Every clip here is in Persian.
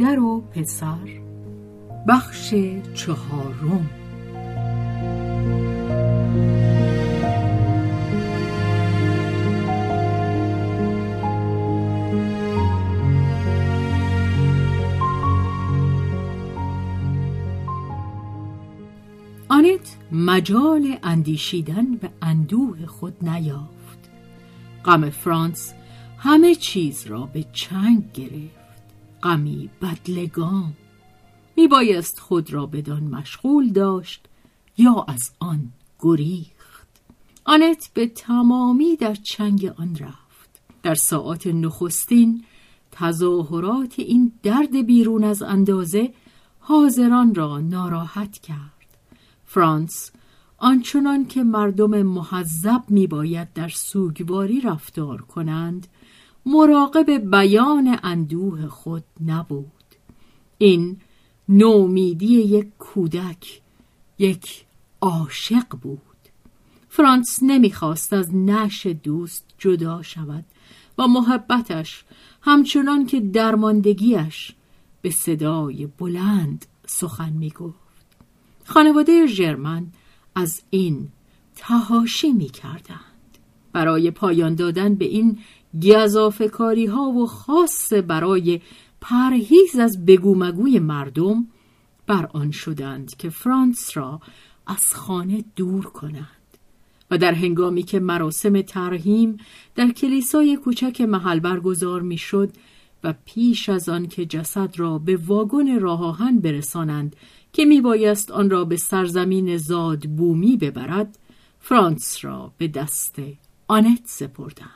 مادر و پسر. بخش چهارم. آنت مجال اندیشیدن به اندوه خود نیافت. غم فرانس همه چیز را به چنگ گرفت. غمی بدلگام می بایست خود را بدان مشغول داشت یا از آن گریخت. آنت به تمامی در چنگ آن رفت. در ساعات نخستین تظاهرات این درد بیرون از اندازه حاضران را ناراحت کرد. فرانس آنچنان که مردم محذب می باید در سوگواری رفتار کنند مراقب بیان اندوه خود نبود. این نومیدی یک کودک یک عاشق بود. فرانس نمی‌خواست از نش دوست جدا شود و محبتش همچنان که درماندگیش به صدای بلند سخن می‌گفت. خانواده ژرمن از این تهاشی می کردند. برای پایان دادن به این گذافکاری ها و خاص برای پرهیز از بگومگوی مردم بر آن شدند که فرانس را از خانه دور کنند و در هنگامی که مراسم ترهیم در کلیسای کوچک محل برگزار می‌شد و پیش از آن که جسد را به واگن راه آهن برسانند که میبایست آن را به سرزمین زاد بومی ببرد فرانس را به دست آنت سپردند.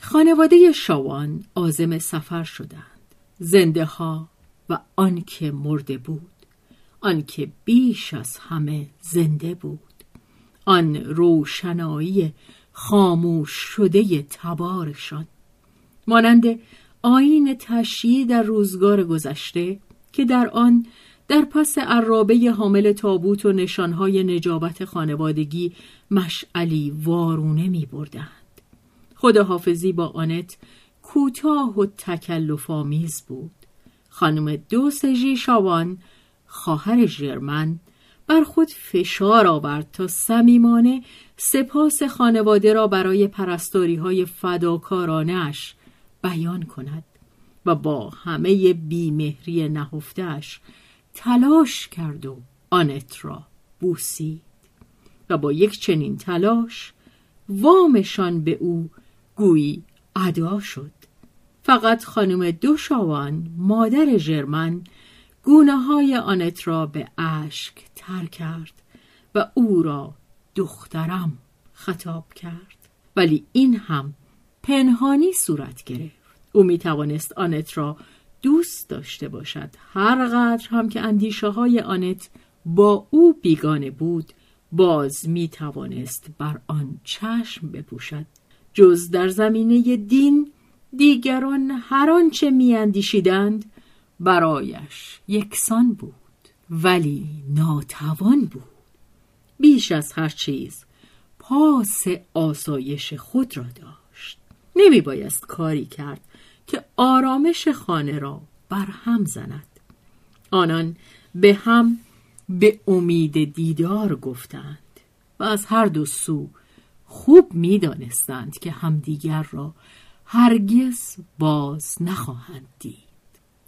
خانواده شاوان آزم سفر شدند. زنده ها و آنکه مرده بود. آنکه بیش از همه زنده بود. آن روشنایی خاموش شده تبارشان. مانند آین تشییع در روزگار گذشته که در آن در پس عرابه حامل تابوت و نشانهای نجابت خانوادگی مشعلی وارونه می بردند. خداحافظی با آنت کوتاه و تکلف آمیز بود. خانم دوسژی شاوان خواهر ژرمن بر خود فشار آورد تا صمیمانه سپاس خانواده را برای پرستاری های فداکارانش بیان کند و با همه بیمهری نهفتش تلاش کرد و آنت را بوسید و با یک چنین تلاش وامشان به او گویی ادا شد. فقط خانم دوشاوان مادر ژرمن گونه های آنت را به اشک تر کرد و او را دخترم خطاب کرد. ولی این هم پنهانی صورت گرفت. او می توانست آنت را دوست داشته باشد. هر قدر هم که اندیشه های آنت با او بیگانه بود باز می توانست بر آن چشم بپوشد. جز در زمینه دین دیگران هر آنچه میاندیشیدند برایش یکسان بود ولی ناتوان بود. بیش از هر چیز پاس آسایش خود را داشت. نمی بایست کاری کرد که آرامش خانه را برهم زند. آنان به هم به امید دیدار گفتند و از هر دو سو خوب می‌دانستند که همدیگر را هرگز باز نخواهند دید.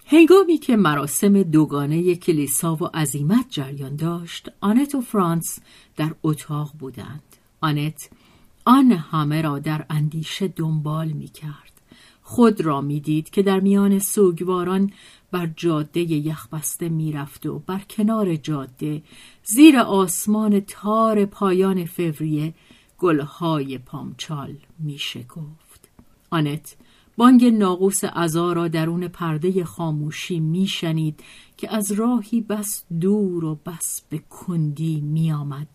هنگامی که مراسم دوگانه کلیسا و عزیمت جریان داشت آنت و فرانس در اتاق بودند. آنت آن همه را در اندیشه دنبال می کرد خود را می‌دید که در میان سوگواران بر جاده یخبسته می‌رفت و بر کنار جاده زیر آسمان تار پایان فوریه گلهای پامچال میشکفت آنت بانگ ناقوس ازا را درون پرده خاموشی میشنید که از راهی بس دور و بس به کندی میآمد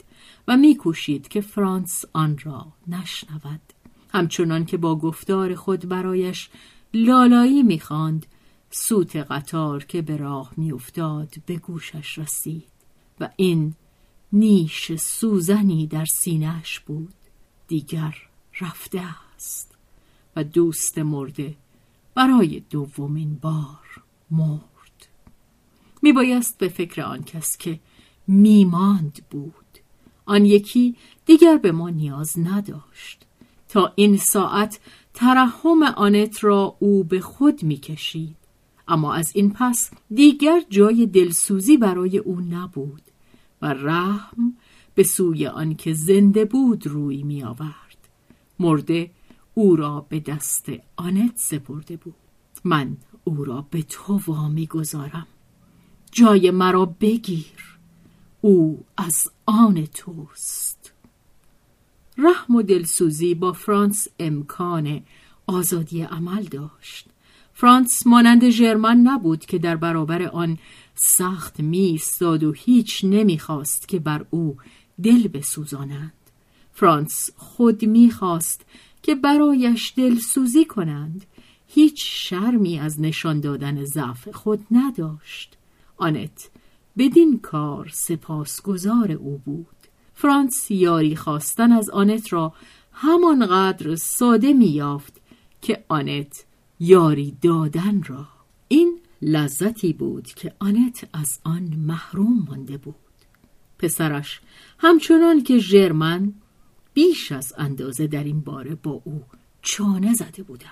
و میکوشید که فرانس آن را نشنود. همچنان که با گفتار خود برایش لالایی می‌خواند سوت قطار که به راه میافتاد به گوشش رسید و این نیش سوزنی در سینهش بود. دیگر رفته است و دوست مرده برای دومین بار مرد. میبایست به فکر آن کس که میماند بود. آن یکی دیگر به ما نیاز نداشت. تا این ساعت ترحم آنت را او به خود می‌کشید. اما از این پس دیگر جای دلسوزی برای او نبود. و رحم به سوی آنکه زنده بود روی می آورد. مرده او را به دست آنت سپرده بود. من او را به تو وامی گذارم جای مرا بگیر. او از آن توست. رحم و دلسوزی با فرانس امکان آزادی عمل داشت. فرانس مانند ژرمن نبود که در برابر آن سخت میستاد و هیچ نمی‌خواست که بر او دل بسوزانند فرانس خود می‌خواست که برایش دلسوزی کنند. هیچ شرمی از نشان دادن ضعف خود نداشت. آنت بدین کار سپاسگزار او بود. فرانس یاری خواستن از آنت را همانقدر ساده میافت که آنت یاری دادن را لذتی بود که آنت از آن محروم مانده بود. پسرش همچنان که ژرمن بیش از اندازه در این باره با او چانه زده بودند.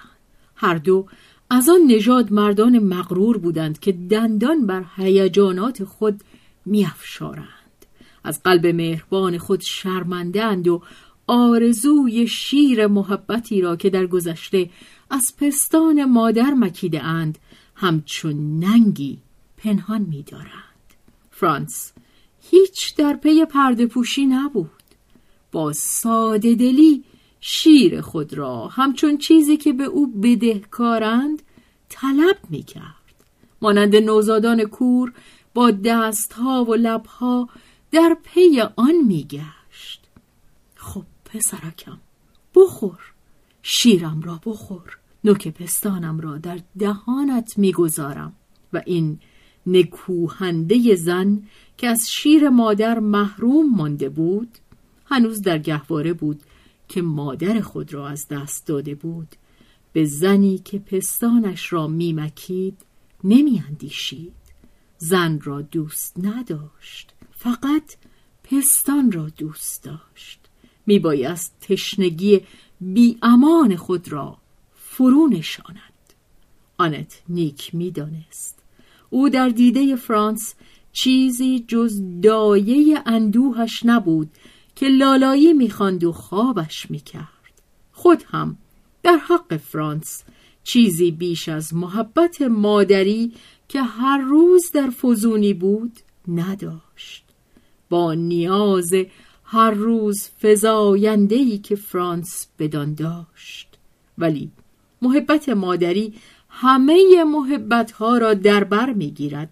هر دو از آن نژاد مردان مغرور بودند که دندان بر هیجانات خود میافشارند. از قلب مهربان خود شرمندهاند و آرزوی شیر محبتی را که در گذشته از پستان مادر مکیده اند همچون ننگی پنهان می‌دارند. فرانس هیچ در پی پرده پوشی نبود با ساده دلی شیر خود را همچون چیزی که به او بدهکارند طلب می کرد. مانند نوزادان کور با دستها و لبها در پی آن میگشت خب پسرکم بخور شیرم را بخور نوک پستانم را در دهانت می‌گذارم و این نکوهنده زن که از شیر مادر محروم مانده بود هنوز در گهواره بود که مادر خود را از دست داده بود. به زنی که پستانش را میمکید نمیاندیشید. زن را دوست نداشت فقط پستان را دوست داشت. میبایست تشنگی بی امان خود را فرو نشاند. آنت نیک می‌دانست. او در دیده فرانس چیزی جز دایه اندوهش نبود که لالایی می‌خواند و خوابش می‌کرد. خود هم در حق فرانس چیزی بیش از محبت مادری که هر روز در فزونی بود نداشت. با نیاز هر روز فزایندهی که فرانس بدان داشت. ولی محبت مادری همه محبت ها را در بر می‌گیرد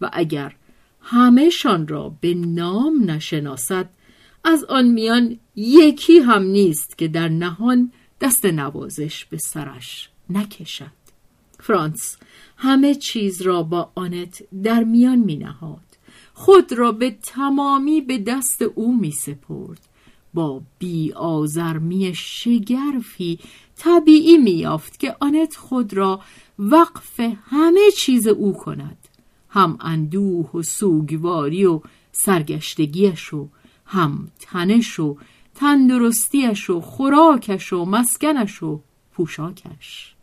و اگر همهشان را به نام نشناسد از آن میان یکی هم نیست که در نهان دست نوازش به سرش نکشد فرانس همه چیز را با آنت در میان می نهاد. خود را به تمامی به دست او می سپرد. با بی آزرمی شگرفی طبیعی می یافت که آنت خود را وقف همه چیز او کند. هم اندوه و سوگواری و سرگشتگیش و هم تنش و تندرستیش و خوراکش و مسکنش و پوشاکش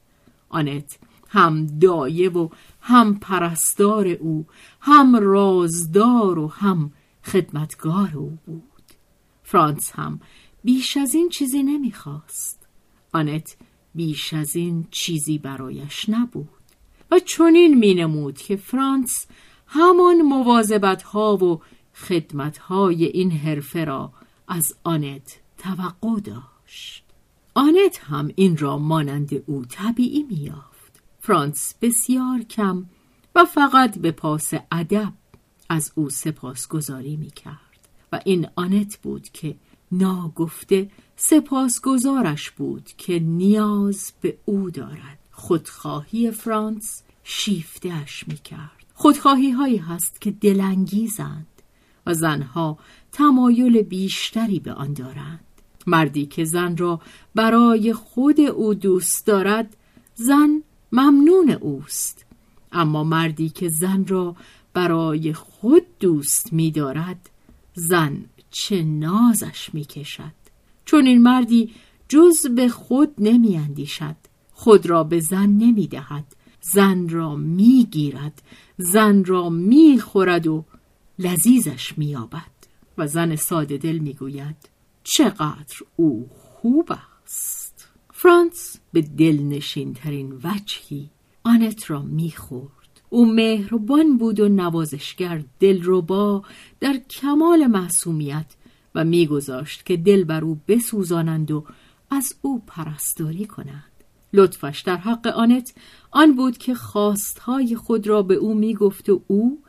آنت هم دایه و هم پرستار او هم رازدار و هم خدمتگار او بود فرانس هم بیش از این چیزی نمی‌خواست. آنت بیش از این چیزی برایش نبود و چنین مینمود که فرانس همان مواظبت ها و خدمت های این حرفه را از آنت توقع داشت. آنت هم این را مانند او طبیعی میافت فرانس بسیار کم و فقط به پاس ادب از او سپاسگزاری می‌کرد. و این آنت بود که ناگفته سپاسگزارش بود که نیاز به او دارد. خودخواهی فرانس شیفتهش می‌کرد. خودخواهی هایی هست که دلانگیزند و زنها تمایل بیشتری به آن دارند. مردی که زن را برای خود او دوست دارد زن ممنون اوست. اما مردی که زن را برای خود دوست می دارد زن چه نازش می کشد چون این مردی جز به خود نمی اندیشد خود را به زن نمی دهد زن را می گیرد زن را می خورد و لذیذش می آبد و زن ساده دل می گوید چقدر او خوب است. فرانس به دلنشین ترین وجهی آنت را می‌خورد. او مهربان بود و نوازشگر دلربا در کمال معصومیت و میگذاشت که دل بر او بسوزانند و از او پرستاری کنند لطفش در حق آنت آن بود که خواستهای خود را به او می‌گفت و او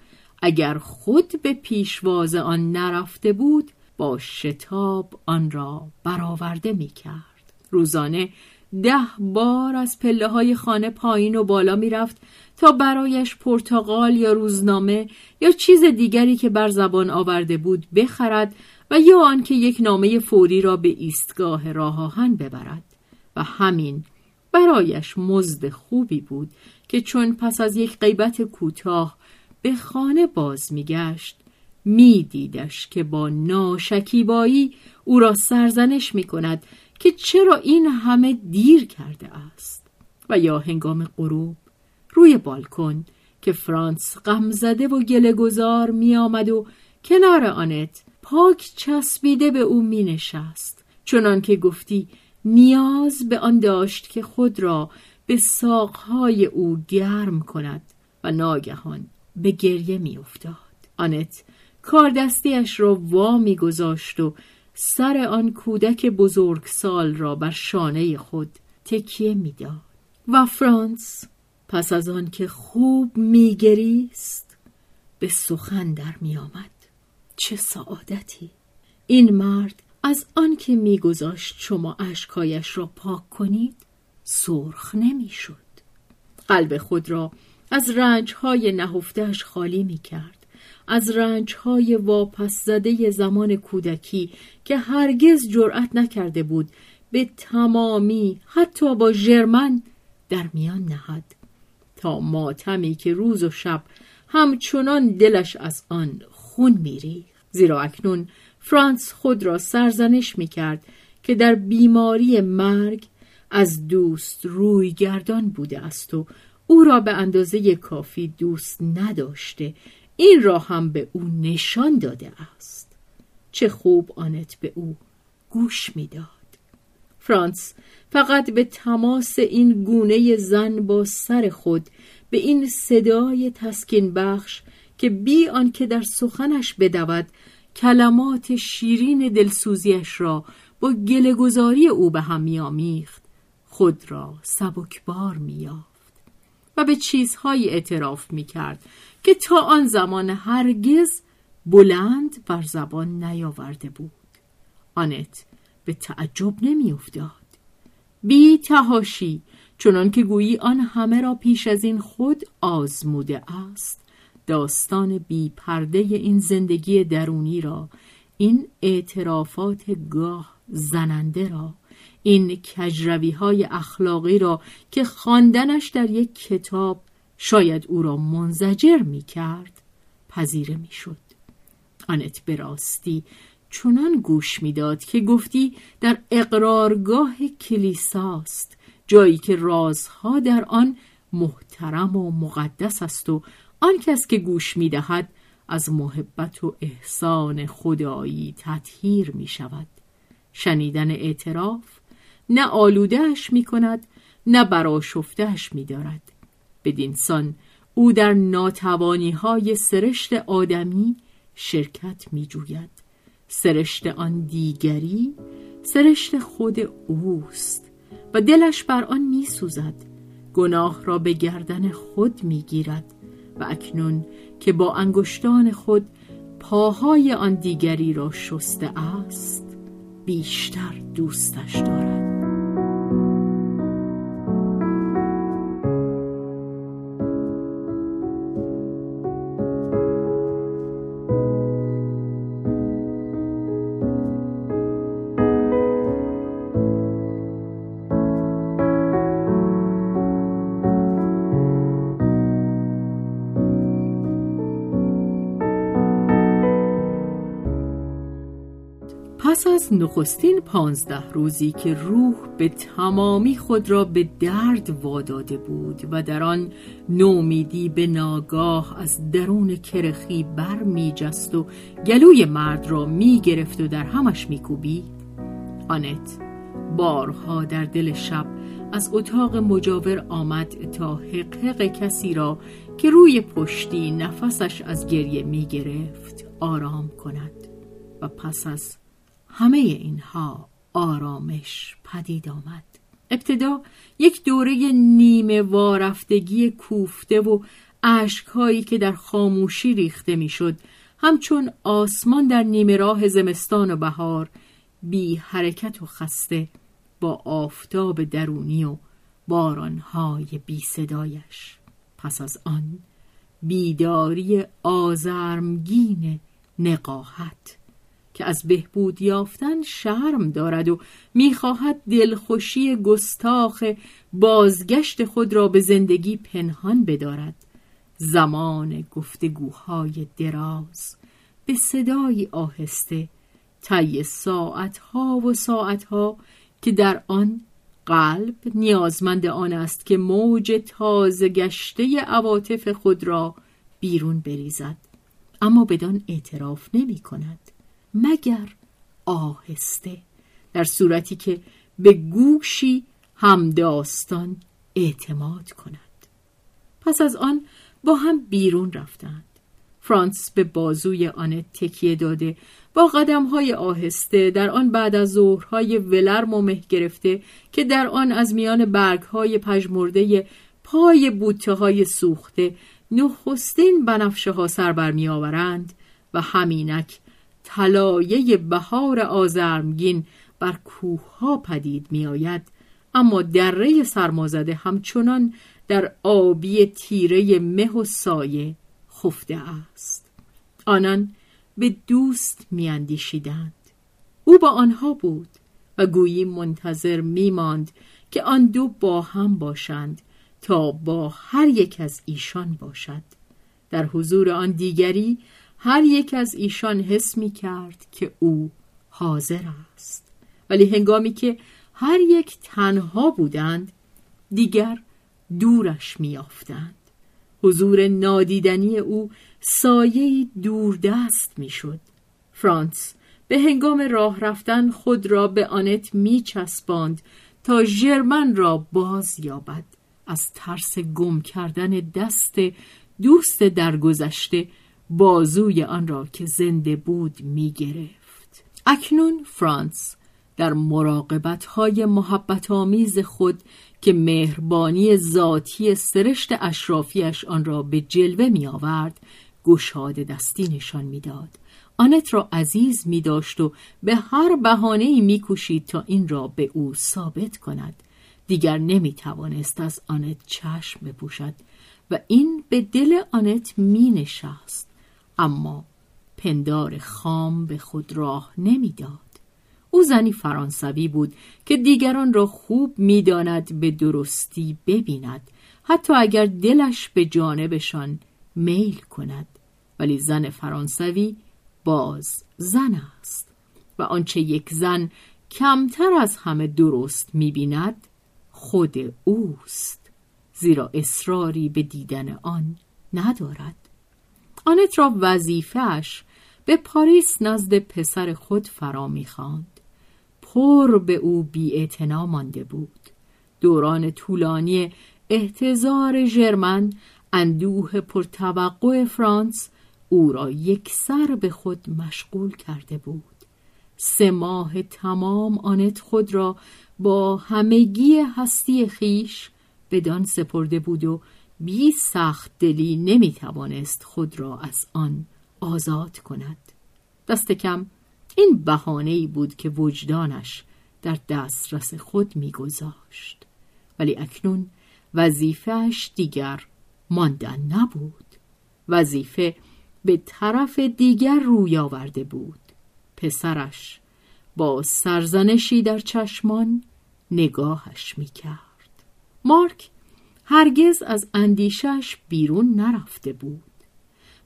اگر خود به پیشواز آن نرفته بود با شتاب آن را برآورده می کرد. روزانه ده بار از پله های خانه پایین و بالا می رفت تا برایش پرتقال یا روزنامه یا چیز دیگری که بر زبان آورده بود بخرد و یا آنکه یک نامه فوری را به ایستگاه راه آهن ببرد. و همین برایش مزد خوبی بود که چون پس از یک غیبت کوتاه به خانه باز میگشت میدیدش که با ناشکیبایی او را سرزنش می کند که چرا این همه دیر کرده است و یا هنگام غروب روی بالکن که فرانس غمزده و گله گذار می آمد و کنار آنت پاک چسبیده به او می نشست چنان که گفتی نیاز به آن داشت که خود را به ساقهای او گرم کند و ناگهان به گریه می افتاد. آنت کاردستیش را وا میگذاشت و سر آن کودک بزرگسال را بر شانه خود تکیه می‌داد و فرانس پس از آن که خوب میگریست به سخن در میآمد چه سعادتی! این مرد از آن که میگذاشت شما اشکایش را پاک کنید سرخ نمی‌شد قلب خود را از رنجهای نهفتهش خالی می‌کرد از رنجهای واپس زده زمان کودکی که هرگز جرأت نکرده بود به تمامی حتی با ژرمن در میان نهد. تا ماتمی که روز و شب همچنان دلش از آن خون میری زیرا اکنون فرانس خود را سرزنش می‌کرد که در بیماری مرگ از دوست روی گردان بوده است و او را به اندازه کافی دوست نداشته این را هم به او نشان داده است. چه خوب آنت به او گوش می‌داد. فرانس فقط به تماس این گونه زن با سر خود به این صدای تسکین بخش که بی آنکه در سخنش بدود کلمات شیرین دلسوزیش را با گلهگذاری او به هم میآمیخت خود را سبکبار میافت و به چیزهایی اعتراف می‌کرد. که تا آن زمان هرگز بلند بر زبان نیاورده بود. آنت به تعجب نمیافتاد. بی تهاشی چنان که گویی آن همه را پیش از این خود آزموده است. داستان بی پرده این زندگی درونی را این اعترافات گاه زننده را این کجروی های اخلاقی را که خواندنش در یک کتاب شاید او را منزجر می کرد پذیره می شد. آنت براستی چنان گوش می‌داد که گفتی در اقرارگاه کلیساست جایی که رازها در آن محترم و مقدس است و آن کس که گوش می‌دهد از محبت و احسان خدایی تطهیر می شود شنیدن اعتراف نه آلودهش می کند نه براشفتهش می دارد بدینسان او در ناتوانی های سرشت آدمی شرکت می جوید سرشت آن دیگری سرشت خود اوست و دلش بر آن می سوزد گناه را به گردن خود می گیرد و اکنون که با انگشتان خود پاهای آن دیگری را شسته است بیشتر دوستش دارد. نخستین پانزده روزی که روح به تمامی خود را به درد واداده بود و در آن نومیدی به ناگاه از درون کرخی بر می جست و گلوی مرد را می گرفت و در همش می کوبید آنت بارها در دل شب از اتاق مجاور آمد تا حقحق کسی را که روی پشتی نفسش از گریه می گرفت آرام کند و پس از همه اینها آرامش پدید آمد. ابتدا یک دوره نیمه وارفتگی کوفته و اشکهایی که در خاموشی ریخته می‌شد همچون آسمان در نیمه راه زمستان و بهار بی حرکت و خسته با آفتاب درونی و بارانهای بی صدایش. پس از آن بیداری آزرمگین نقاهت که از بهبود یافتن شرم دارد و می‌خواهد دلخوشی گستاخ بازگشت خود را به زندگی پنهان بدارد. زمان گفتگوهای دراز به صدای آهسته طی ساعتها و ساعتها که در آن قلب نیازمند آن است که موج تازه گشته عواطف خود را بیرون بریزد. اما بدان اعتراف نمی کند مگر آهسته در صورتی که به گوشی همداستان اعتماد کند. پس از آن با هم بیرون رفتند. فرانس به بازوی آن تکیه داده با قدم های آهسته در آن بعد از ظهرهای ولرم و مه گرفته که در آن از میان برگ های پژمرده پای بوته های سوخته نخستین بنفشه ها سر برمی آورند و همینک طلایه بهار آزرمگین بر کوه ها پدید می آید اما دره سرمازده همچنان در آبی تیره مه و سایه خفته است. آنان به دوست میاندیشیدند. او با آنها بود و گویی منتظر میماند که آن دو با هم باشند تا با هر یک از ایشان باشد. در حضور آن دیگری هر یک از ایشان حس می کرد که او حاضر است. ولی هنگامی که هر یک تنها بودند دیگر دورش میافتند حضور نادیدنی او سایه دوردست می‌شد فرانس به هنگام راه رفتن خود را به آنت می چسباند تا ژرمن را باز یابد. از ترس گم کردن دست دوست درگذشته بازوی آن را که زنده بود می گرفت. اکنون فرانس در مراقبت های محبت آمیز خود که مهربانی ذاتی سرشت اشرافیش آن را به جلوه می آورد گشاده دستی نشان می‌داد. آنت را عزیز می داشت و به هر بهانه می کوشید تا این را به او ثابت کند دیگر نمی توانست از آنت چشم بپوشد و این به دل آنت می نشست اما پندار خام به خود راه نمی‌داد. او زنی فرانسوی بود که دیگران را خوب می‌داند به درستی ببیند حتی اگر دلش به جانبشان میل کند. ولی زن فرانسوی باز زن است و آنچه یک زن کمتر از همه درست می‌بیند خود اوست. زیرا اصراری به دیدن آن ندارد. آنت را وظیفهش به پاریس نزد پسر خود فرا می‌خواند. پر به او بی مانده بود. دوران طولانی احتضار ژرمن اندوه پرتوقع فرانس او را یک سر به خود مشغول کرده بود. سه ماه تمام آنت خود را با همگی هستی خیش بدان سپرده بود و بی سخت دلی نمی توانست خود را از آن آزاد کند. دست کم این بهانه ای بود که وجدانش در دسترس خود میگذاشت. ولی اکنون وظیفهش دیگر ماندن نبود. وظیفه به طرف دیگر روی آورده بود. پسرش با سرزنشی در چشمان نگاهش می‌کرد. مارک هرگز از اندیشش بیرون نرفته بود.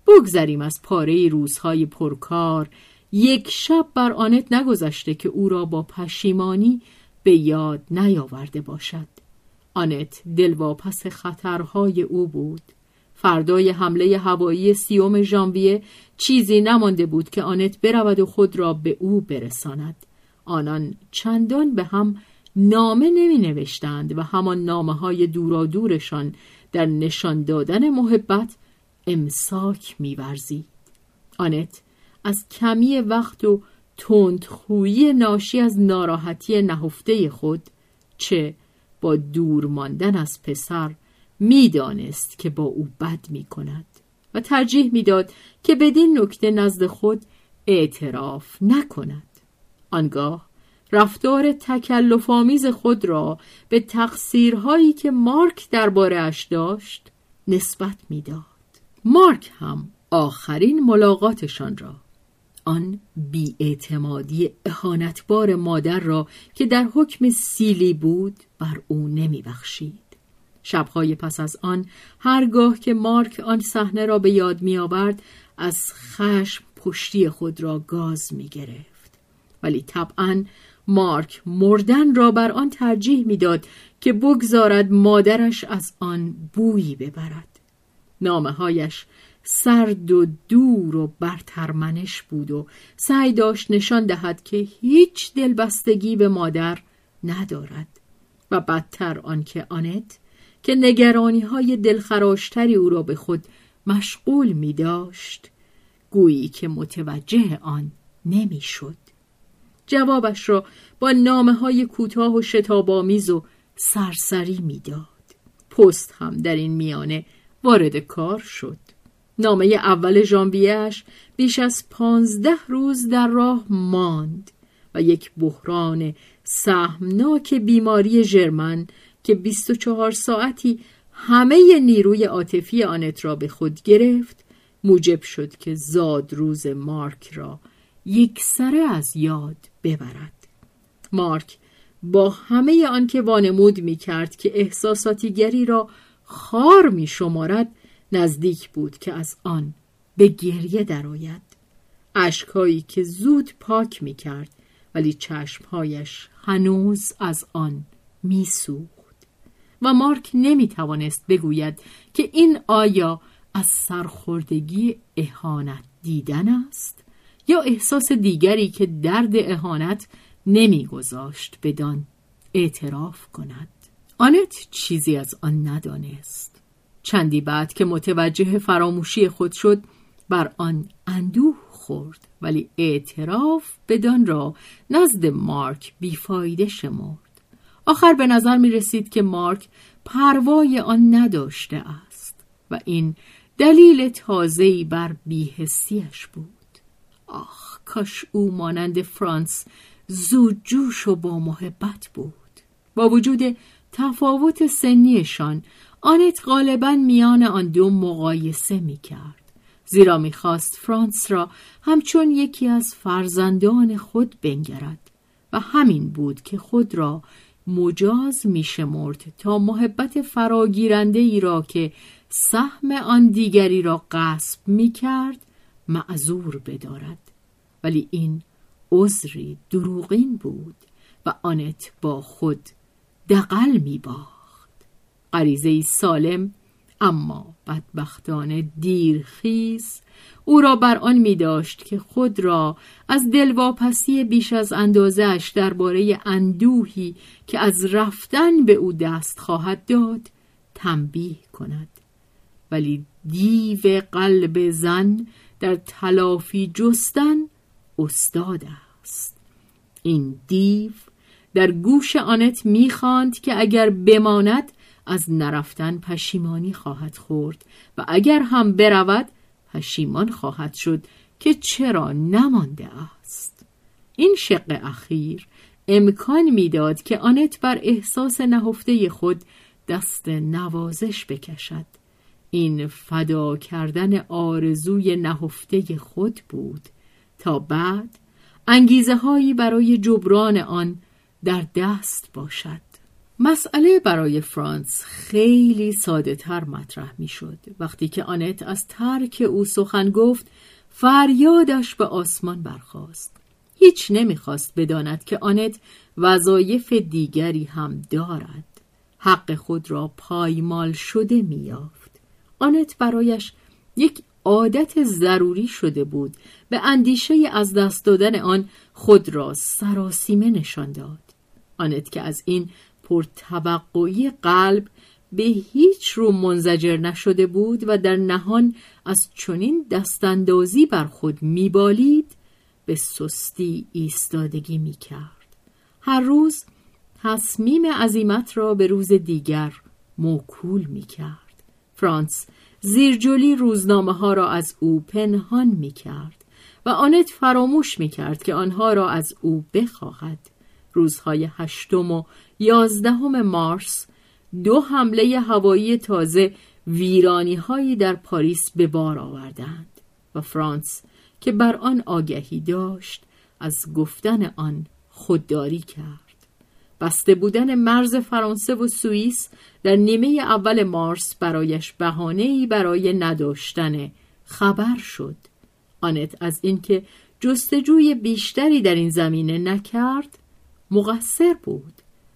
بگذریم از پاره روزهای پرکار یک شب بر آنت نگذشته که او را با پشیمانی به یاد نیاورده باشد. آنت دلواپس خطرهای او بود. فردای حمله هوایی سیوم ژانویه چیزی نمانده بود که آنت برود و خود را به او برساند. آنان چندان به هم نامه نمی نوشتند و همان نامه های دورا دورشان در نشان دادن محبت امساک میورزید. آنت از کمی وقت و تندخویی ناشی از ناراحتی نهفته خود چه با دور ماندن از پسر می‌دانست که با او بد می کند و ترجیح می‌داد که بدین نکته نزد خود اعتراف نکند. آنگاه رفتار تکلف آمیز خود را به تقصیرهایی که مارک درباره اش داشت نسبت می‌داد مارک هم آخرین ملاقاتشان را آن بیاعتمادی اهانتبار مادر را که در حکم سیلی بود بر او نمیبخشید شبهای پس از آن هرگاه که مارک آن صحنه را به یاد میآورد از خشم پشتی خود را گاز می گرفت. ولی طبعا مارک مردن را بر آن ترجیح می‌داد که بگذارد مادرش از آن بویی ببرد نامه هایش سرد و دور و برترمنش بود و سعی داشت نشان دهد که هیچ دلبستگی به مادر ندارد و بدتر آنکه آنت که نگرانی های دلخراشتری او را به خود مشغول می داشت گویی که متوجه آن نمی‌شد. جوابش را با نامه های کوتاه و شتابامیز و سرسری می‌داد. پست هم در این میانه وارد کار شد. نامه اول ژانویهاش بیش از پانزده روز در راه ماند و یک بحران سهمناک بیماری ژرمن که 24 ساعتی همه نیروی عاطفی آنت را به خود گرفت موجب شد که زاد روز مارک را یک سره از یاد ببرد. مارک با همه آنکه وانمود می کرد که احساساتیگری را خار می شمارد نزدیک بود که از آن به گریه درآید. اشکهایی که زود پاک می کرد ولی چشمهایش هنوز از آن می سوخت و مارک نمی توانست بگوید که این آیا از سرخوردگی اهانت دیدن است؟ یا احساس دیگری که درد اهانت نمیگذاشت بدان اعتراف کند. آنت چیزی از آن ندانست. چندی بعد که متوجه فراموشی خود شد بر آن اندوه خورد ولی اعتراف بدان را نزد مارک بیفایده شمرد. آخر به نظر می رسید که مارک پروای آن نداشته است و این دلیل تازه‌ای بر بیهستیش بود. آخ کاش او مانند فرانس زود جوش و با محبت بود با وجود تفاوت سنیشان آنت غالبا میان آن دو مقایسه می کرد. زیرا می‌خواست فرانس را همچون یکی از فرزندان خود بنگرد و همین بود که خود را مجاز میشمرد تا محبت فراگیرنده ای را که سهم آن دیگری را غصب می کرد معذور بدارد. ولی این عذری دروغین بود و آنت با خود دقل می باخت غریزه سالم اما بدبختانه دیرخیز او را بر آن می داشت که خود را از دلواپسی بیش از اندازهش درباره اندوهی که از رفتن به او دست خواهد داد تنبیه کند. ولی دیو قلب زن در تلافی جستن استاد است. این دیو در گوش آنت می‌خواند که اگر بماند از نرفتن پشیمانی خواهد خورد و اگر هم برود پشیمان خواهد شد که چرا نمانده است. این شق اخیر امکان می‌داد که آنت بر احساس نهفته خود دست نوازش بکشد. این فدا کردن آرزوی نهفته خود بود. تا بعد انگیزه هایی برای جبران آن در دست باشد. مسئله برای فرانس خیلی ساده تر مطرح می شد وقتی که آنت از ترک او سخن گفت فریادش به آسمان برخاست. هیچ نمی‌خواست بداند که آنت وظایف دیگری هم دارد. حق خود را پایمال شده میافت آنت برایش یک عادت ضروری شده بود. به اندیشه از دست دادن آن خود را سراسیمه نشان داد. آنت که از این پرتوقعی قلب به هیچ رو منزجر نشده بود و در نهان از چنین دستاندازی بر خود میبالید به سستی ایستادگی می‌کرد. هر روز تصمیم عزیمت را به روز دیگر موکول می‌کرد. فرانس زیرجلی روزنامه ها را از او پنهان می‌کرد و آنت فراموش می‌کرد که آنها را از او بخواهد. روزهای هشتم و یازدهم مارس دو حمله هوایی تازه ویرانی هایی در پاریس به بار آوردند و فرانس که بر آن آگهی داشت از گفتن آن خودداری کرد. بسته بودن مرز فرانسه و سوئیس در نیمه اول مارس برایش بهانه‌ای برای نداشتن خبر شد. آنت از اینکه جستجوی بیشتری در این زمینه نکرد مقصر بود.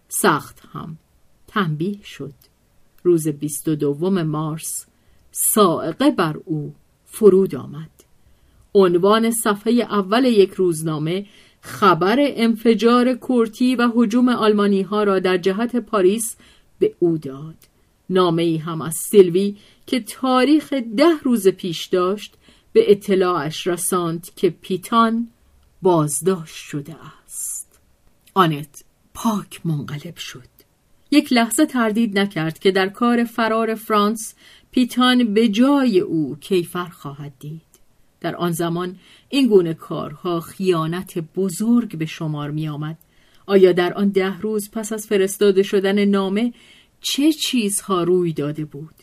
سخت هم تنبیه شد. روز بیست و دوم مارس سائقه بر او فرود آمد. عنوان صفحه اول یک روزنامه خبر انفجار کورتی و حجوم آلمانی ها را در جهت پاریس به او داد. نامه ای هم از سیلوی که تاریخ ده روز پیش داشت به اطلاعش رساند که پیتان بازداشت شده است. آنت پاک منقلب شد. یک لحظه تردید نکرد که در کار فرار فرانس پیتان به جای او کیفر خواهد دید. در آن زمان این گونه کارها خیانت بزرگ به شمار می آمد. آیا در آن ده روز پس از فرستاده شدن نامه چه چیزها روی داده بود؟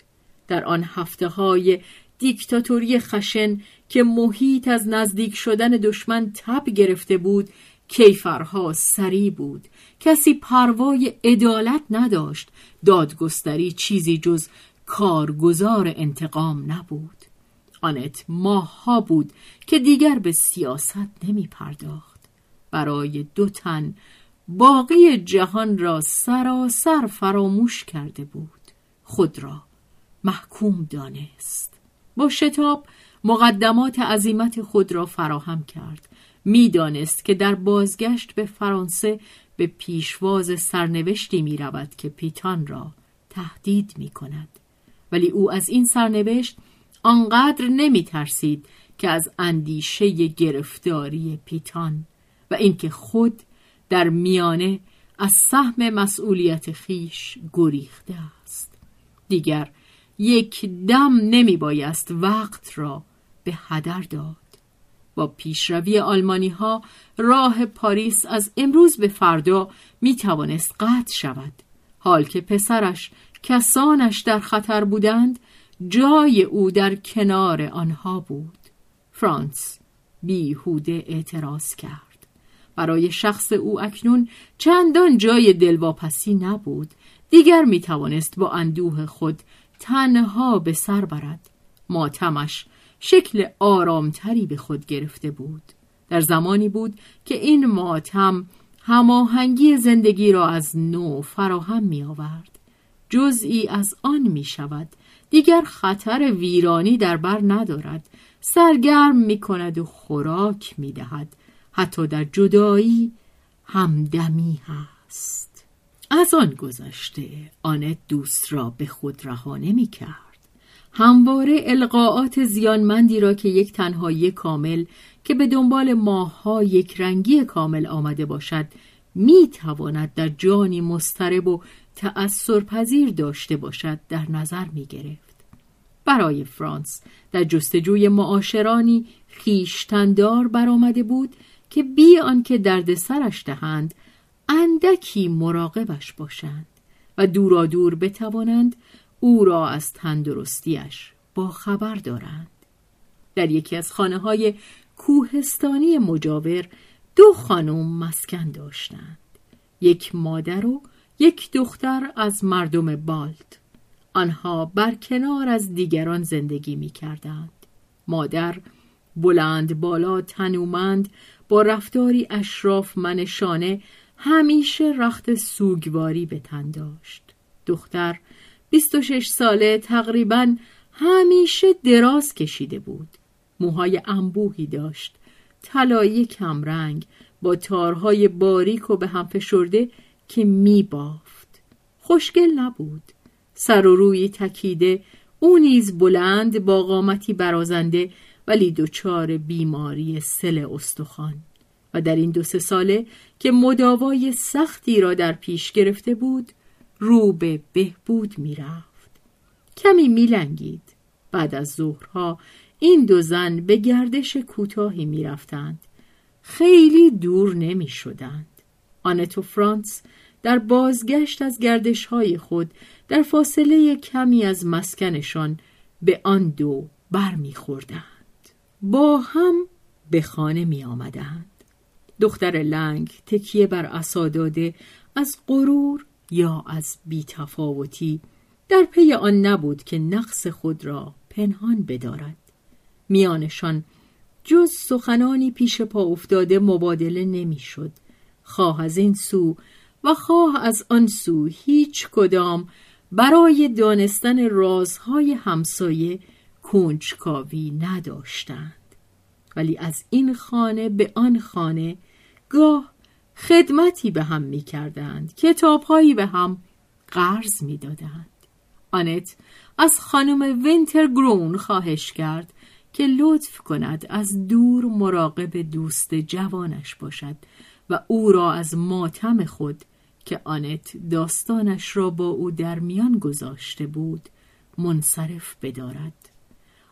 در آن هفته های دیکتاتوری خشن که محیط از نزدیک شدن دشمن تب گرفته بود کیفرها سری بود کسی پروای عدالت نداشت دادگستری چیزی جز کارگزار انتقام نبود آنت ماهها بود که دیگر به سیاست نمی پرداخت برای دو تن باقی جهان را سراسر فراموش کرده بود. خود را محکوم دانست. با شتاب مقدمات عظیمت خود را فراهم کرد. می‌دانست که در بازگشت به فرانسه به پیشواز سرنوشتی می رود که پیتان را تهدید می کند ولی او از این سرنوشت آنقدر نمی ترسید که از اندیشه گرفتاری پیتان و اینکه خود در میانه از سهم مسئولیت خیش گریخته است. دیگر یک دم نمی بایست وقت را به هدر داد. با پیشروی آلمانی ها راه پاریس از امروز به فردا می توانست قطع شود. حال که پسرش کسانش در خطر بودند جای او در کنار آنها بود. فرانس بیهوده اعتراض کرد. برای شخص او اکنون چندان جای دلواپسی نبود. دیگر می توانست با اندوه خود تنها به سر برد. ماتمش شکل آرامتری به خود گرفته بود. در زمانی بود که این ماتم هماهنگی زندگی را از نو فراهم می آورد جزئی از آن می شود دیگر خطر ویرانی در بر ندارد. سرگرم می کند و خوراک می دهد حتی در جدایی همدمی هست. از آن گذشته آنت دوست را به خود رها نمی کرد همواره القاعات زیانمندی را که یک تنهایی کامل که به دنبال ماهها یک رنگی کامل آمده باشد می تواند در جانی مسترب و تأثیر پذیر داشته باشد در نظر می گرفت. برای فرانس. در جستجوی معاشرانی خیشتندار برآمده بود که بی آنکه درد سرش دهند اندکی مراقبش باشند و دورا دور بتوانند او را از تندرستیش با خبر دارند. در یکی از خانه های کوهستانی مجاور دو خانم مسکن داشتند. یک مادر و یک دختر از مردم بالت. آنها بر کنار از دیگران زندگی می کردند. مادر بلند بالا تنومند با رفتاری اشراف منشانه همیشه رخت سوگواری به تن داشت. دختر 26 ساله تقریبا همیشه دراز کشیده بود. موهای انبوهی داشت. طلایی کمرنگ با تارهای باریک و به هم فشرده که می بافت. خوشگل نبود. سر و روی تکیده او نیز بلند با قامتی برازنده ولی دچار بیماری سل استخوان. و در این دو سه ساله که مداوای سختی را در پیش گرفته بود رو به بهبود می‌رفت. کمی میلنگید. بعد از ظهرها این دو زن به گردش کوتاهی می‌رفتند. خیلی دور نمی شدند آنتو فرانس در بازگشت از گردش های خود در فاصله کمی از مسکنشان به آن دو برمیخوردند. با هم به خانه می آمدند. دختر لنگ تکیه بر عصا داده از غرور یا از بیتفاوتی در پی آن نبود که نقص خود را پنهان بدارد. میانشان جز سخنانی پیش پا افتاده مبادله نمی‌شد. خواه از این سو و خواه از آن سو هیچ کدام برای دانستن رازهای همسایه کنجکاوی نداشتند. ولی از این خانه به آن خانه گاه خدمتی به هم می کردند کتابهایی به هم قرض می دادند آنت از خانم وینتر گرون خواهش کرد که لطف کند از دور مراقب دوست جوانش باشد و او را از ماتم خود که آنت داستانش را با او در میان گذاشته بود منصرف بدارد.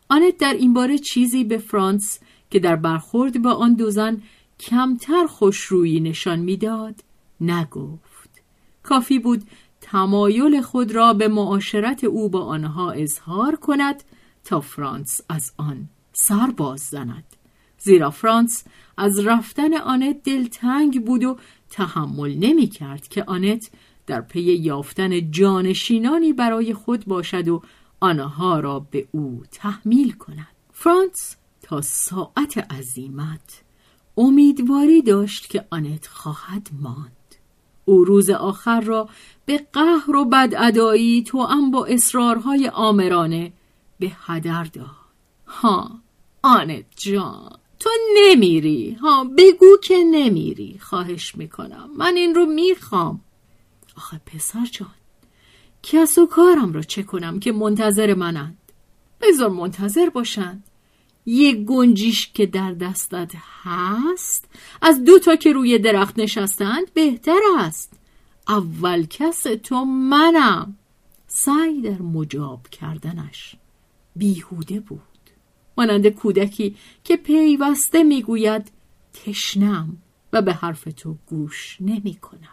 آنت در این باره چیزی به فرانس که در برخورد با آن دو زن کمتر خوشرویی نشان می‌داد نگفت. کافی بود تمایل خود را به معاشرت او با آنها اظهار کند تا فرانس از آن سر باز زند. زیرا فرانس از رفتن آنت دلتنگ بود و تحمل نمی کرد که آنت در پی یافتن جانشینانی برای خود باشد و آنها را به او تحمیل کند. فرانس تا ساعت عزیمت امیدواری داشت که آنت خواهد ماند. او روز آخر را به قهر و بدعدایی تو هم با اصرارهای آمرانه به هدر داد. ها آنت جان. تو نمیری. ها بگو که نمیری. خواهش می‌کنم. من این رو می‌خوام. آخه پسر جان کس و کارم را چه کنم که منتظر منند؟ بذار منتظر باشند یک گنجیش که در دستت هست از دو تا که روی درخت نشستند بهتر است. اول کس تو منم. سعی در مجاب کردنش. بیهوده بود. مانند کودکی که پیوسته می‌گوید تشنم و به حرف تو گوش نمی کند.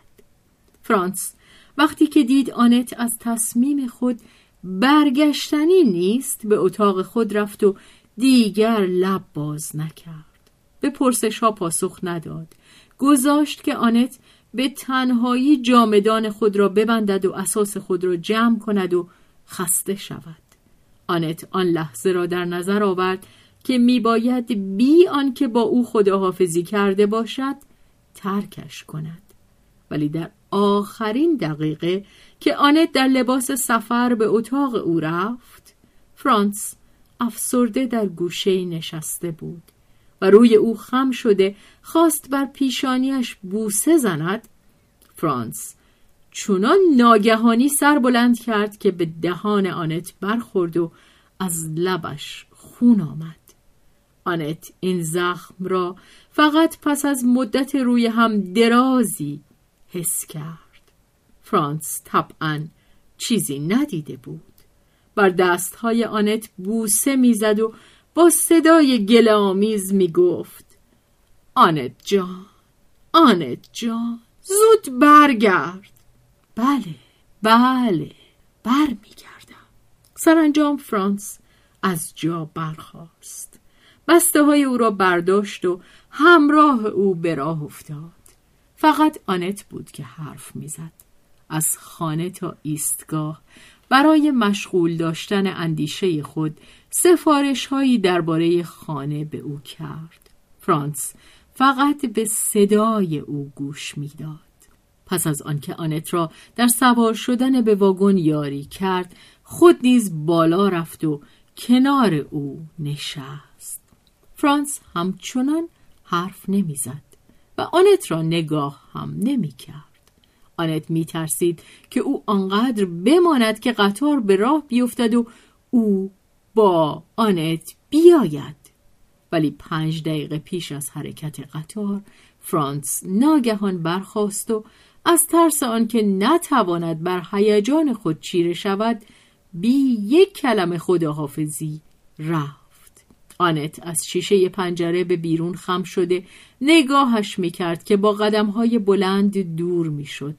فرانس وقتی که دید آنت از تصمیم خود برگشتنی نیست به اتاق خود رفت و دیگر لب باز نکرد. به پرسش ها پاسخ نداد. گذاشت که آنت به تنهایی جامدان خود را ببندد و اساس خود را جمع کند و خسته شود. آنت آن لحظه را در نظر آورد که میباید بی آنکه با او خداحافظی کرده باشد ترکش کند. ولی در آخرین دقیقه که آنت در لباس سفر به اتاق او رفت فرانس افسرده در گوشه نشسته بود و روی او خم شده خواست بر پیشانیش بوسه زند. فرانس چونان ناگهانی سر بلند کرد که به دهان آنت برخورد و از لبش خون آمد. آنت این زخم را فقط پس از مدت روی هم درازی حس کرد. فرانس طبعا چیزی ندیده بود. بر دستهای آنت بوسه می‌زد و با صدای گلآمیز می‌گفت آنت جان آنت جان زود برگرد. بله بله برمیگردم. سرانجام فرانس از جا برخاست. بسته های او را برداشت و همراه او به راه افتاد. فقط آنت بود که حرف می‌زد. از خانه تا ایستگاه برای مشغول داشتن اندیشه خود سفارش هایی درباره خانه به او کرد. فرانس فقط به صدای او گوش می‌داد. پس از آنکه آنت را در سوار شدن به واگن یاری کرد خود نیز بالا رفت و کنار او نشست فرانس همچنان حرف نمی‌زد و آنت را نگاه هم نمی کرد. آنت می ترسید که او آنقدر بماند که قطار به راه بیفتد و او با آنت بیاید ولی پنج دقیقه پیش از حرکت قطار فرانس ناگهان برخاست و از ترس آنکه نتواند بر هیجان خود چیره شود بی یک کلمه خداحافظی رفت. آنت از شیشه پنجره به بیرون خم شده نگاهش می‌کرد که با قدمهای بلند دور می‌شد.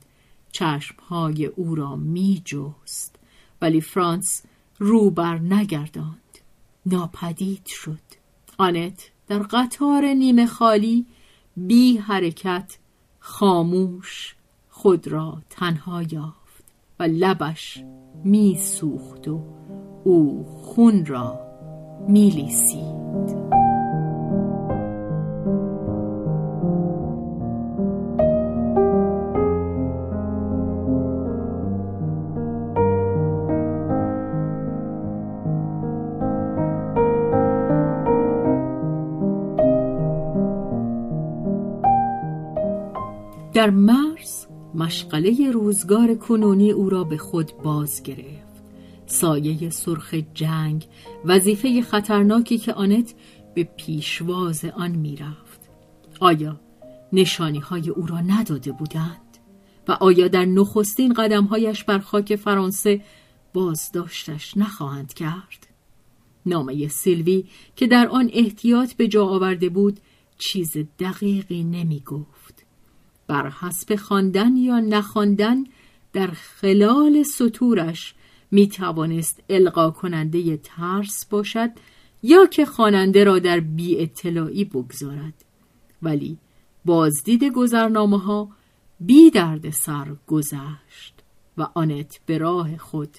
چشمهای او را میجست ولی فرانس رو بر نگرداند. ناپدید شد. آنت در قطار نیمه خالی بی حرکت خاموش خود را تنها یافت و لبش می سوخت و او خون را می لیسید. در مرز مشغله روزگار کنونی او را به خود باز گرفت. سایه سرخ جنگ وظیفه خطرناکی که آنت به پیشواز آن می‌رفت. آیا نشانی های او را نداده بودند؟ و آیا در نخستین قدمهایش بر خاک فرانسه بازداشتش نخواهند کرد؟ نامه سیلوی که در آن احتیاط به جا آورده بود چیز دقیقی نمی گفت بر حسب خواندن یا نخواندن در خلال سطورش می توانست القا کننده ترس باشد یا که خواننده را در بی اطلاعی بگذارد. ولی بازدید گذرنامه ها بی درد سر گذشت و آنت به راه خود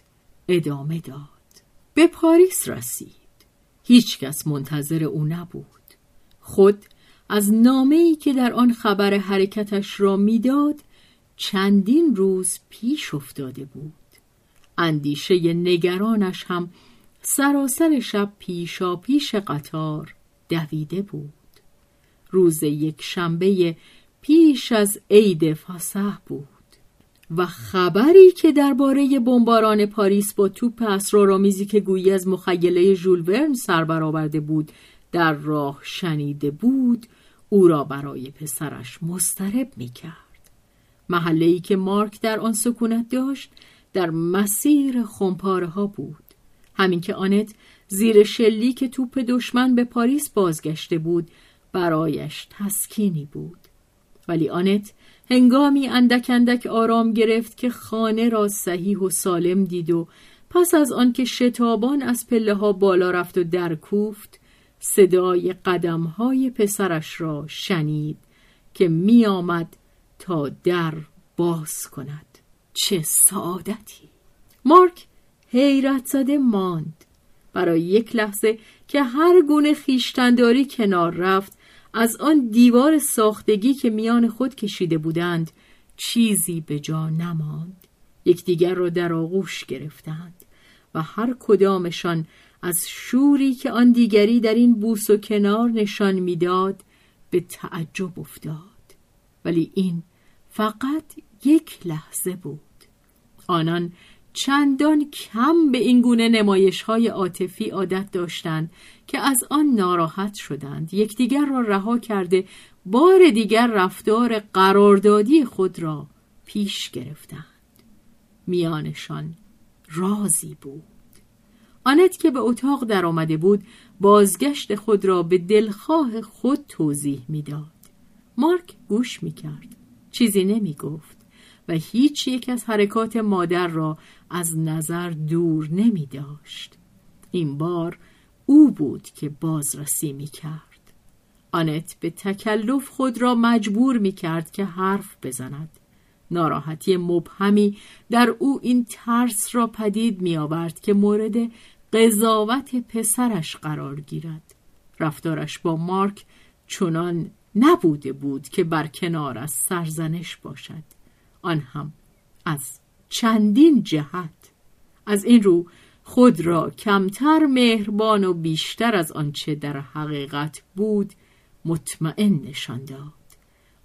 ادامه داد. به پاریس رسید. هیچکس منتظر او نبود. خود از نامه‌ای که در آن خبر حرکتش را می‌داد چندین روز پیش افتاده بود. اندیشه نگرانش هم سراسر شب پیشا پیش قطار دویده بود. روز یک شنبه پیش از عید فسح بود و خبری که درباره بمباران پاریس با توپ اسرارآمیزی که گویی از مخیله ژول ورن سر برآورده بود در راه شنیده بود او را برای پسرش مسترب می کرد. محله ای که مارک در آن سکونت داشت در مسیر خمپاره ها بود. همین که آنت زیر شلی که توپ دشمن به پاریس بازگشته بود برایش تسکینی بود. ولی آنت هنگامی اندک اندک آرام گرفت که خانه را صحیح و سالم دید و پس از آنکه شتابان از پله ها بالا رفت و در کوفت صدای قدم های پسرش را شنید که می آمد تا در باز کند. چه سعادتی! مارک حیرت زده ماند. برای یک لحظه که هر گونه خیشتنداری کنار رفت از آن دیوار ساختگی که میان خود کشیده بودند چیزی به جا نماند. یکدیگر را در آغوش گرفتند و هر کدامشان از شوری که آن دیگری در این بوس و کنار نشان می‌داد به تعجب افتاد. ولی این فقط یک لحظه بود. آنان چندان کم به این گونه نمایش های عاطفی عادت داشتند که از آن ناراحت شدند. یکدیگر را رها کرده بار دیگر رفتار قراردادی خود را پیش گرفتند. میانشان رازی بود. آنت که به اتاق در آمده بود بازگشت خود را به دلخواه خود توضیح می‌داد مارک گوش می‌کرد چیزی نمی گفت و هیچ یک از حرکات مادر را از نظر دور نمی داشت. این بار او بود که بازرسی می کرد. آنت به تکلف خود را مجبور می کرد که حرف بزند. ناراحتی مبهمی در او این ترس را پدید می آورد که مورد قضاوت پسرش قرار گیرد. رفتارش با مارک چنان نبوده بود که بر کنار از سرزنش باشد. آن هم از چندین جهت از این رو خود را کمتر مهربان و بیشتر از آنچه در حقیقت بود مطمئن نشان داد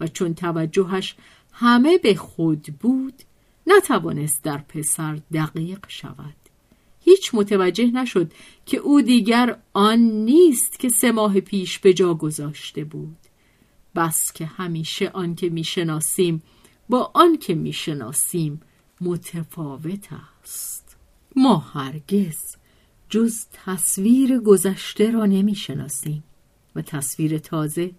و چون توجهش همه به خود بود نتوانست در پسر دقیق شود هیچ متوجه نشد که او دیگر آن نیست که سه ماه پیش به جا گذاشته بود. بس که همیشه آن که می‌شناسیم با آن که می‌شناسیم متفاوت است. ما هرگز جز تصویر گذشته را نمی‌شناسیم و تصویر تازه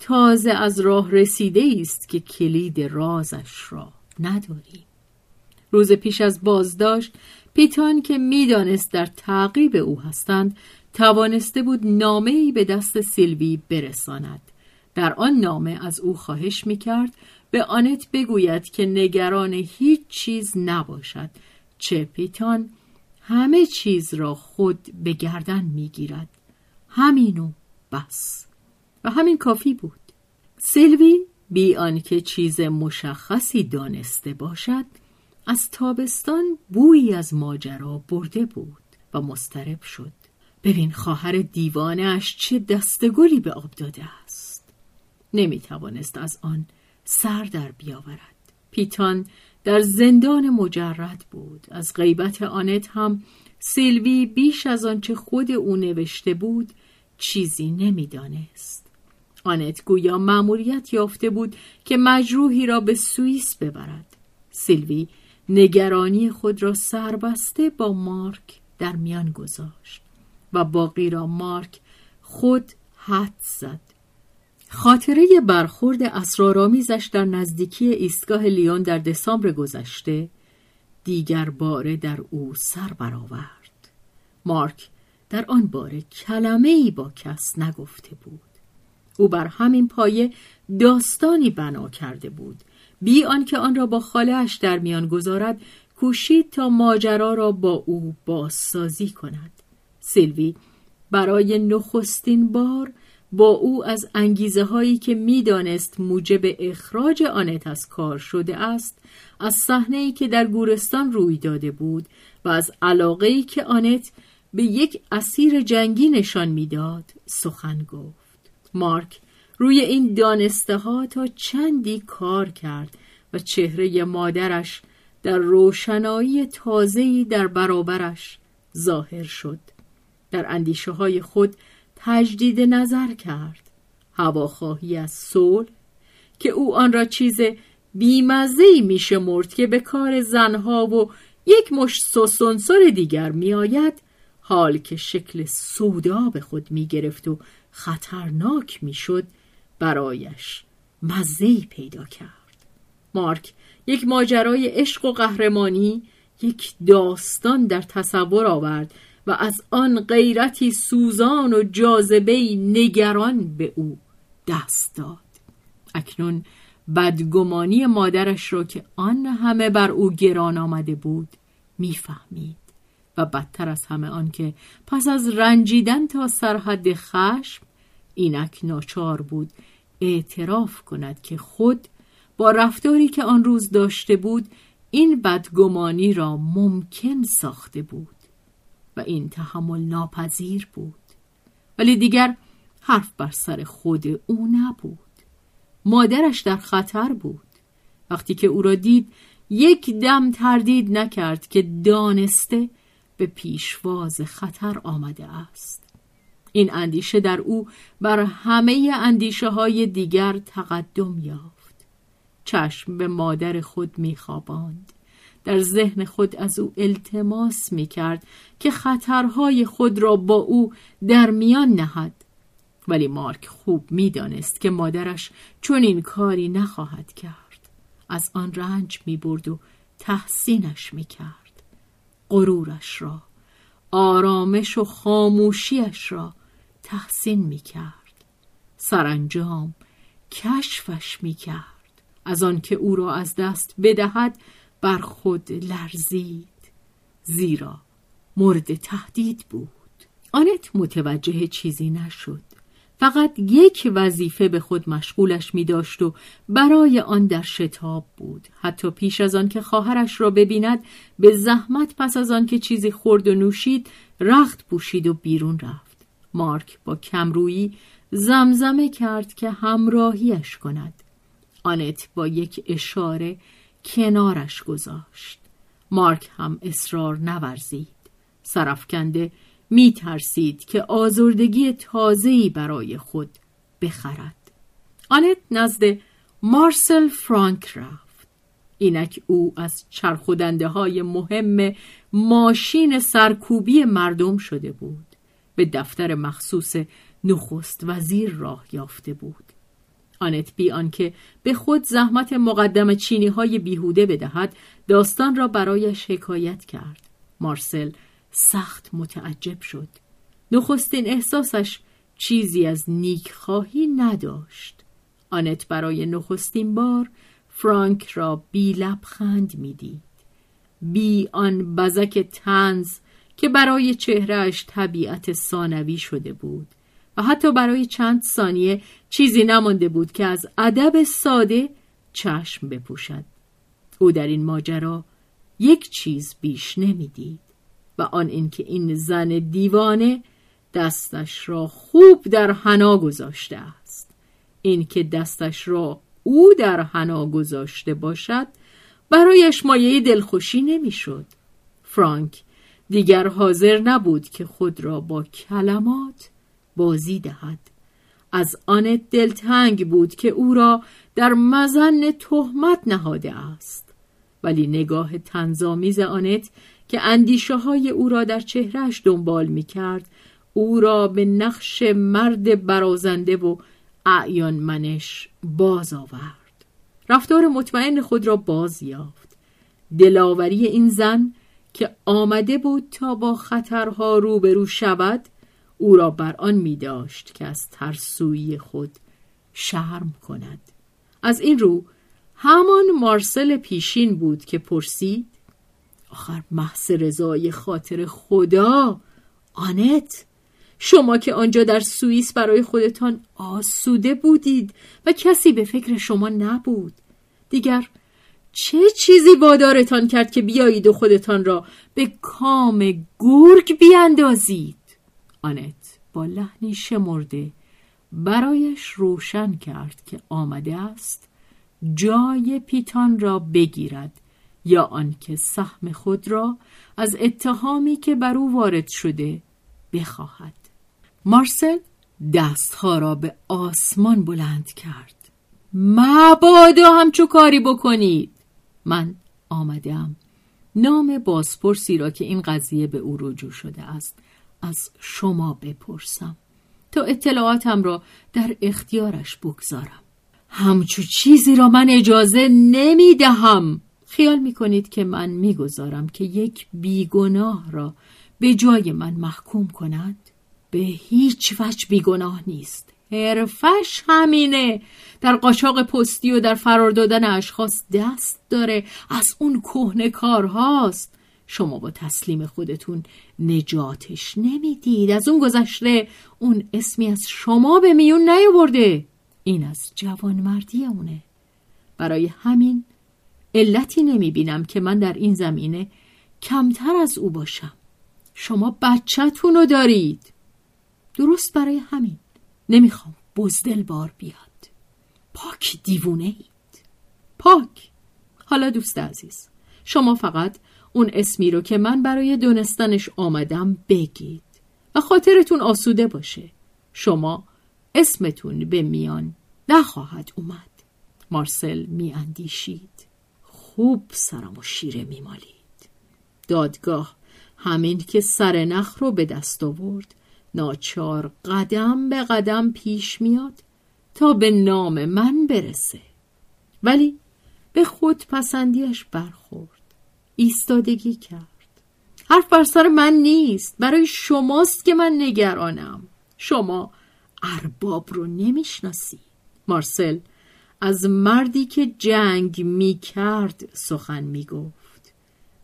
تازه از راه رسیده است که کلید رازش را نداریم. روز پیش از بازداشت پیتان که می‌دانست در تعقیب او هستند توانسته بود نامه ای به دست سیلوی برساند. در آن نامه از او خواهش می‌کرد به آنت بگوید که نگران هیچ چیز نباشد چه پیتان همه چیز را خود به گردن می‌گیرد. همینو بس. و همین کافی بود. سلوی بی آنکه چیز مشخصی دانسته باشد از تابستان بویی از ماجرا برده بود و مسترب شد. ببین خواهر دیوانش چه دستگلی به آب داده است. نمی توانست از آن سر در بیاورد. پیتان در زندان مجرد بود. از غیبت آنت هم سیلوی بیش از آنچه خود او نوشته بود چیزی نمی‌دانست. آنت گویا مأموریت یافته بود که مجروحی را به سوئیس ببرد. سیلوی نگرانی خود را سربسته با مارک در میان گذاشت و باقی را مارک خود حد زد. خاطره برخورد اسرارآمیزش در نزدیکی ایستگاه لیون در دسامبر گذشته دیگر باره در او سر برآورد. مارک در آن باره کلمه ای با کس نگفته بود. او بر همین پایه داستانی بنا کرده بود بی آنکه آن را با خالهاش در میان گذارد کوشید تا ماجرا را با او بازسازی کند. سیلوی برای نخستین بار با او از انگیزه هایی که می‌دانست موجب اخراج آنت از کار شده است از صحنه ای که در گورستان روی داده بود و از علاقه ای که آنت به یک اسیر جنگی نشان می‌داد سخن گفت. مارک روی این دانسته ها تا چندی کار کرد و چهره مادرش در روشنایی تازه‌ای در برابرش ظاهر شد. در اندیشه های خود تجدید نظر کرد. هواخواهی از صلح که او آن را چیز بیمزهی میشمرد که به کار زنها و یک مش سوسنسور دیگر میآید حال که شکل سودا به خود می‌گرفت و خطرناک می‌شد. برایش. مزهی پیدا کرد. مارک یک ماجرای عشق و قهرمانی یک داستان در تصور آورد و از آن غیرتی سوزان و جاذبه نگران به او دست داد. اکنون بدگمانی مادرش را که آن همه بر او گران آمده بود می‌فهمید و بدتر از همه آن که پس از رنجیدن تا سرحد خشم اینک ناچار بود اعتراف کند که خود با رفتاری که آن روز داشته بود این بدگمانی را ممکن ساخته بود و این تحمل ناپذیر بود. ولی دیگر حرف بر سر خود او نبود. مادرش در خطر بود. وقتی که او را دید یک دم تردید نکرد که دانسته به پیشواز خطر آمده است. این اندیشه در او بر همه اندیشه های دیگر تقدم یافت. چشم به مادر خود میخواباند. در ذهن خود از او التماس می‌کرد که خطرهای خود را با او در میان نهد. ولی مارک خوب می‌دانست که مادرش چون این کاری نخواهد کرد. از آن رنج می برد و تحسینش می کرد غرورش را آرامش و خاموشیش را تحسین می کرد سرانجام کشفش می کرد از آنکه او را از دست بدهد بر خود لرزید زیرا مورد تهدید بود. آنت متوجه چیزی نشد. فقط یک وظیفه به خود مشغولش می داشت و برای آن در شتاب بود. حتی پیش از آن که خواهرش را ببیند به زحمت پس از آن که چیزی خورد و نوشید رخت پوشید و بیرون رفت. مارک با کمرویی زمزمه کرد که همراهیش کند. آنت با یک اشاره کنارش گذاشت. مارک هم اصرار نورزید. سرفکنده می ترسید که آزردگی تازه‌ای برای خود بخرد. آنت نزد مارسل فرانک رفت. اینک او از چرخودنده های مهم ماشین سرکوبی مردم شده بود. به دفتر مخصوص نخست وزیر راه یافته بود. آنت بی آنکه به خود زحمت مقدم چینی های بیهوده بدهد داستان را برایش حکایت کرد. مارسل سخت متعجب شد. نخستین احساسش چیزی از نیک خواهی نداشت. آنت برای نخستین بار فرانک را بی لبخند می‌دید. بی آن بزک تنز که برای چهرهش طبیعت ثانوی شده بود و حتی برای چند ثانیه چیزی نمانده بود که از ادب ساده چشم بپوشد. او در این ماجرا یک چیز بیش نمی‌دید. و آن اینکه این زن دیوانه دستش را خوب در حنا گذاشته است. اینکه دستش را او در حنا گذاشته باشد برایش مایه دلخوشی نمی‌شد. فرانک دیگر حاضر نبود که خود را با کلمات بازی دهد. از آن دلتنگ بود که او را در مزن تهمت نهاده است. ولی نگاه تنظامیز آنت که اندیشه های او را در چهرهش دنبال می کرد او را به نقش مرد برازنده و اعیان منش باز آورد. رفتار مطمئن خود را باز یافت. دلاوری این زن که آمده بود تا با خطرها روبرو شود او را بر آن می داشت که از ترسوی خود شرم کند. از این رو همان مارسل پیشین بود که پرسید آخر محض رضای خاطر خدا. آنت شما که آنجا در سوئیس برای خودتان آسوده بودید و کسی به فکر شما نبود. دیگر چه چیزی وادارتان کرد که بیایید و خودتان را به کام گرگ بیاندازید؟ آنت با لحنی شمرده برایش روشن کرد که آمده است جای پیتان را بگیرد یا آنکه سهم خود را از اتهامی که بر او وارد شده بخواهد. مارسل دستها را به آسمان بلند کرد. مبادا همچو کاری بکنید. من آمدم. نام بازپرسی را که این قضیه به او رجوع شده است از شما بپرسم. تا اطلاعاتم را در اختیارش بگذارم. همچو چیزی را من اجازه نمی دهم خیال می کنید که من می‌گذارم که یک بیگناه را به جای من محکوم کند؟ به هیچ وجه بیگناه نیست. حرفش همینه. در قاچاق پستی و در فرار دادن اشخاص دست داره. از اون کهنه کارهاست شما با تسلیم خودتون نجاتش نمی‌دید. از اون گذشته اون اسمی از شما به میون نیاورده. این از جوانمردی اونه. برای همین علتی نمی‌بینم که من در این زمینه کمتر از او باشم. شما بچهتون رو دارید. درست برای همین. نمی‌خوام بزدل بار بیاد. پاک دیوونه اید پاک. حالا دوست عزیز شما فقط اون اسمی رو که من برای دونستنش آمدم بگید و خاطرتون آسوده باشه. شما اسمتون به میان نخواهد اومد. مارسل میاندیشید. خوب سرم و شیره میمالید. دادگاه همین که سر نخ رو به دست آورد ناچار قدم به قدم پیش میاد تا به نام من برسه. ولی به خود پسندیش برخورد. ایستادگی کرد. حرف بر سر من نیست. برای شماست که من نگرانم. شما ارباب رو نمی‌شناسی مارسل از مردی که جنگ می کرد سخن می گفت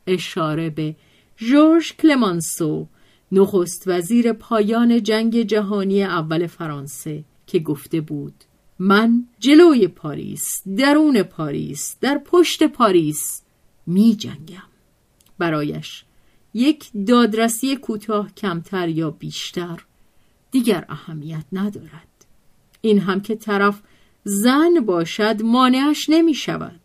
اشاره به ژورژ کلمانسو نخست وزیر پایان جنگ جهانی اول فرانسه که گفته بود من جلوی پاریس درون پاریس در پشت پاریس می جنگم برایش یک دادرسی کوتاه کمتر یا بیشتر دیگر اهمیت ندارد. این هم که طرف زن باشد مانعش نمی شود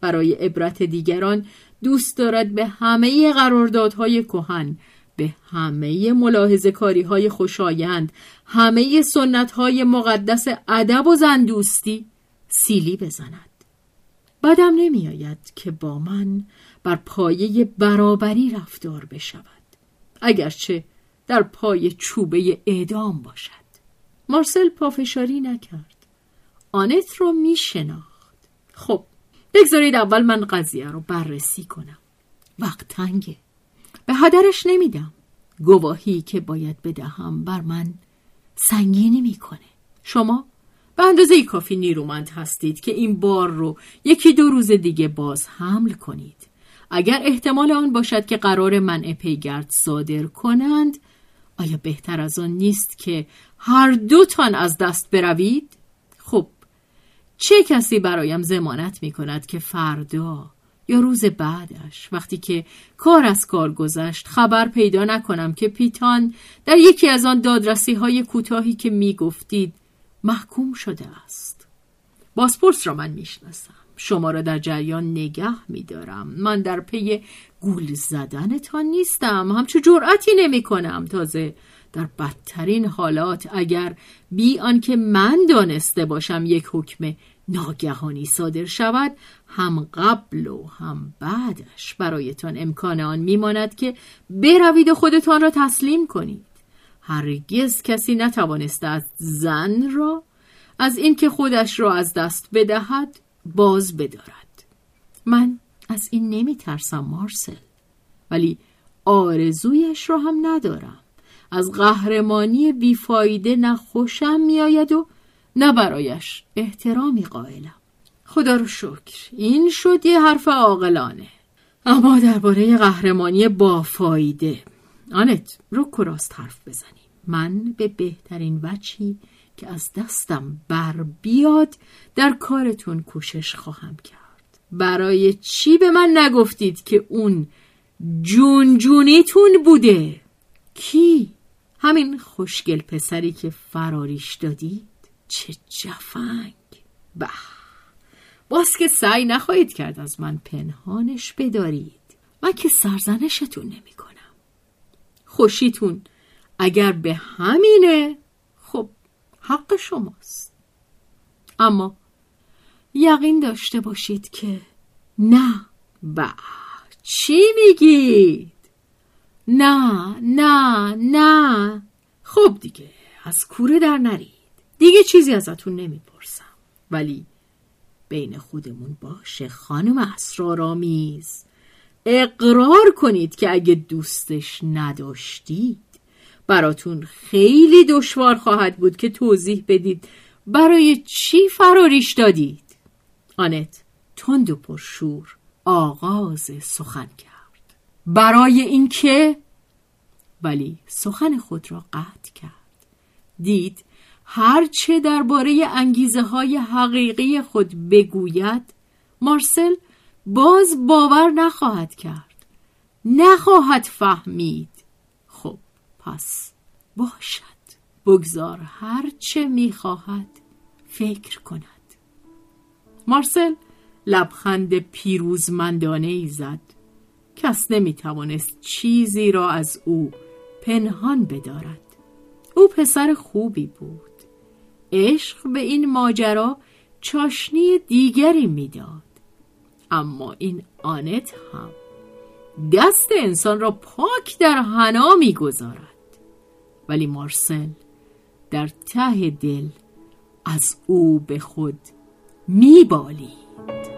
برای عبرت دیگران دوست دارد به همه قراردادهای کهن به همه ملاحظه کاری های خوشایند همه سنت های مقدس ادب و زندوستی سیلی بزند. بدم نمی آید که با من بر پایه برابری رفتار بشود اگرچه در پای چوبه اعدام باشد. مارسل پافشاری نکرد. آنت رو می شناخت خب بگذارید اول من قضیه رو بررسی کنم. وقت تنگه. به هدرش نمیدم. گواهی که باید بدهم بر من سنگینی می‌کنه شما به اندازه کافی نیرومند هستید که این بار رو یکی دو روز دیگه باز حمل کنید. اگر احتمال آن باشد که قرار منع پیگرد صادر کنند آیا بهتر از آن نیست که هر دوتان از دست بروید؟ خب چه کسی برایم زمانت می کند که فردا یا روز بعدش وقتی که کار از کار گذشت خبر پیدا نکنم که پیتان در یکی از آن دادرسی های کوتاهی که می گفتید محکوم شده است؟ باسپورس را من می‌شناسم. شما را در جریان نگه میدارم. من در پی گول زدنتان نیستم. همچو جرأتی نمی کنم تازه در بدترین حالات اگر بی آنکه من دانسته باشم یک حکم ناگهانی صادر شود هم قبل و هم بعدش برایتان امکان آن میماند که بروید خودتان را تسلیم کنید. هرگز کسی نتوانسته از زن را از اینکه خودش را از دست بدهد باز بدارد. من از این نمی ترسم مارسل ولی آرزویش را هم ندارم. از قهرمانی بیفایده نه خوشم میآید و نه برایش احترامی قائلم. خدا رو شکر. این شد یه حرف عاقلانه. اما درباره قهرمانی بافایده. آنت رو کراست حرف بزنیم من به بهترین وجهی که از دستم بر بیاد در کارتون کوشش خواهم کرد. برای چی به من نگفتید که اون جون جونیتون بوده؟ کی؟ همین خوشگل پسری که فراریش دادید چه جفنگ. به باز که سعی نخواهید کرد از من پنهانش بدارید من که سرزنشتون نمی کنم. خوشیتون اگر به همینه خب حق شماست. اما یقین داشته باشید که نه. با چی میگید نه نه نه. خب دیگه از کوره در نرید. دیگه چیزی ازتون نمی‌پرسم. ولی بین خودمون باشه خانم اسرارآمیز. اقرار کنید که اگه دوستش نداشتید براتون خیلی دشوار خواهد بود که توضیح بدید برای چی فراریش دادید. آنت تند و پرشور آغاز سخن کرد برای اینکه ولی سخن خود را قطع کرد. دید هرچه درباره انگیزه های حقیقی خود بگوید مارسل باز باور نخواهد کرد. نخواهد فهمید. خب پس باشد. بگذار هرچه می‌خواهد فکر کند. مارسل لبخند پیروزمندانه ای زد. کس نمی‌توانست چیزی را از او پنهان بدارد. او پسر خوبی بود. عشق به این ماجرا چاشنی دیگری می‌داد. اما این آنت هم دست انسان را پاک در حنا می‌گذارد. ولی مارسل در ته دل از او به خود میبالید.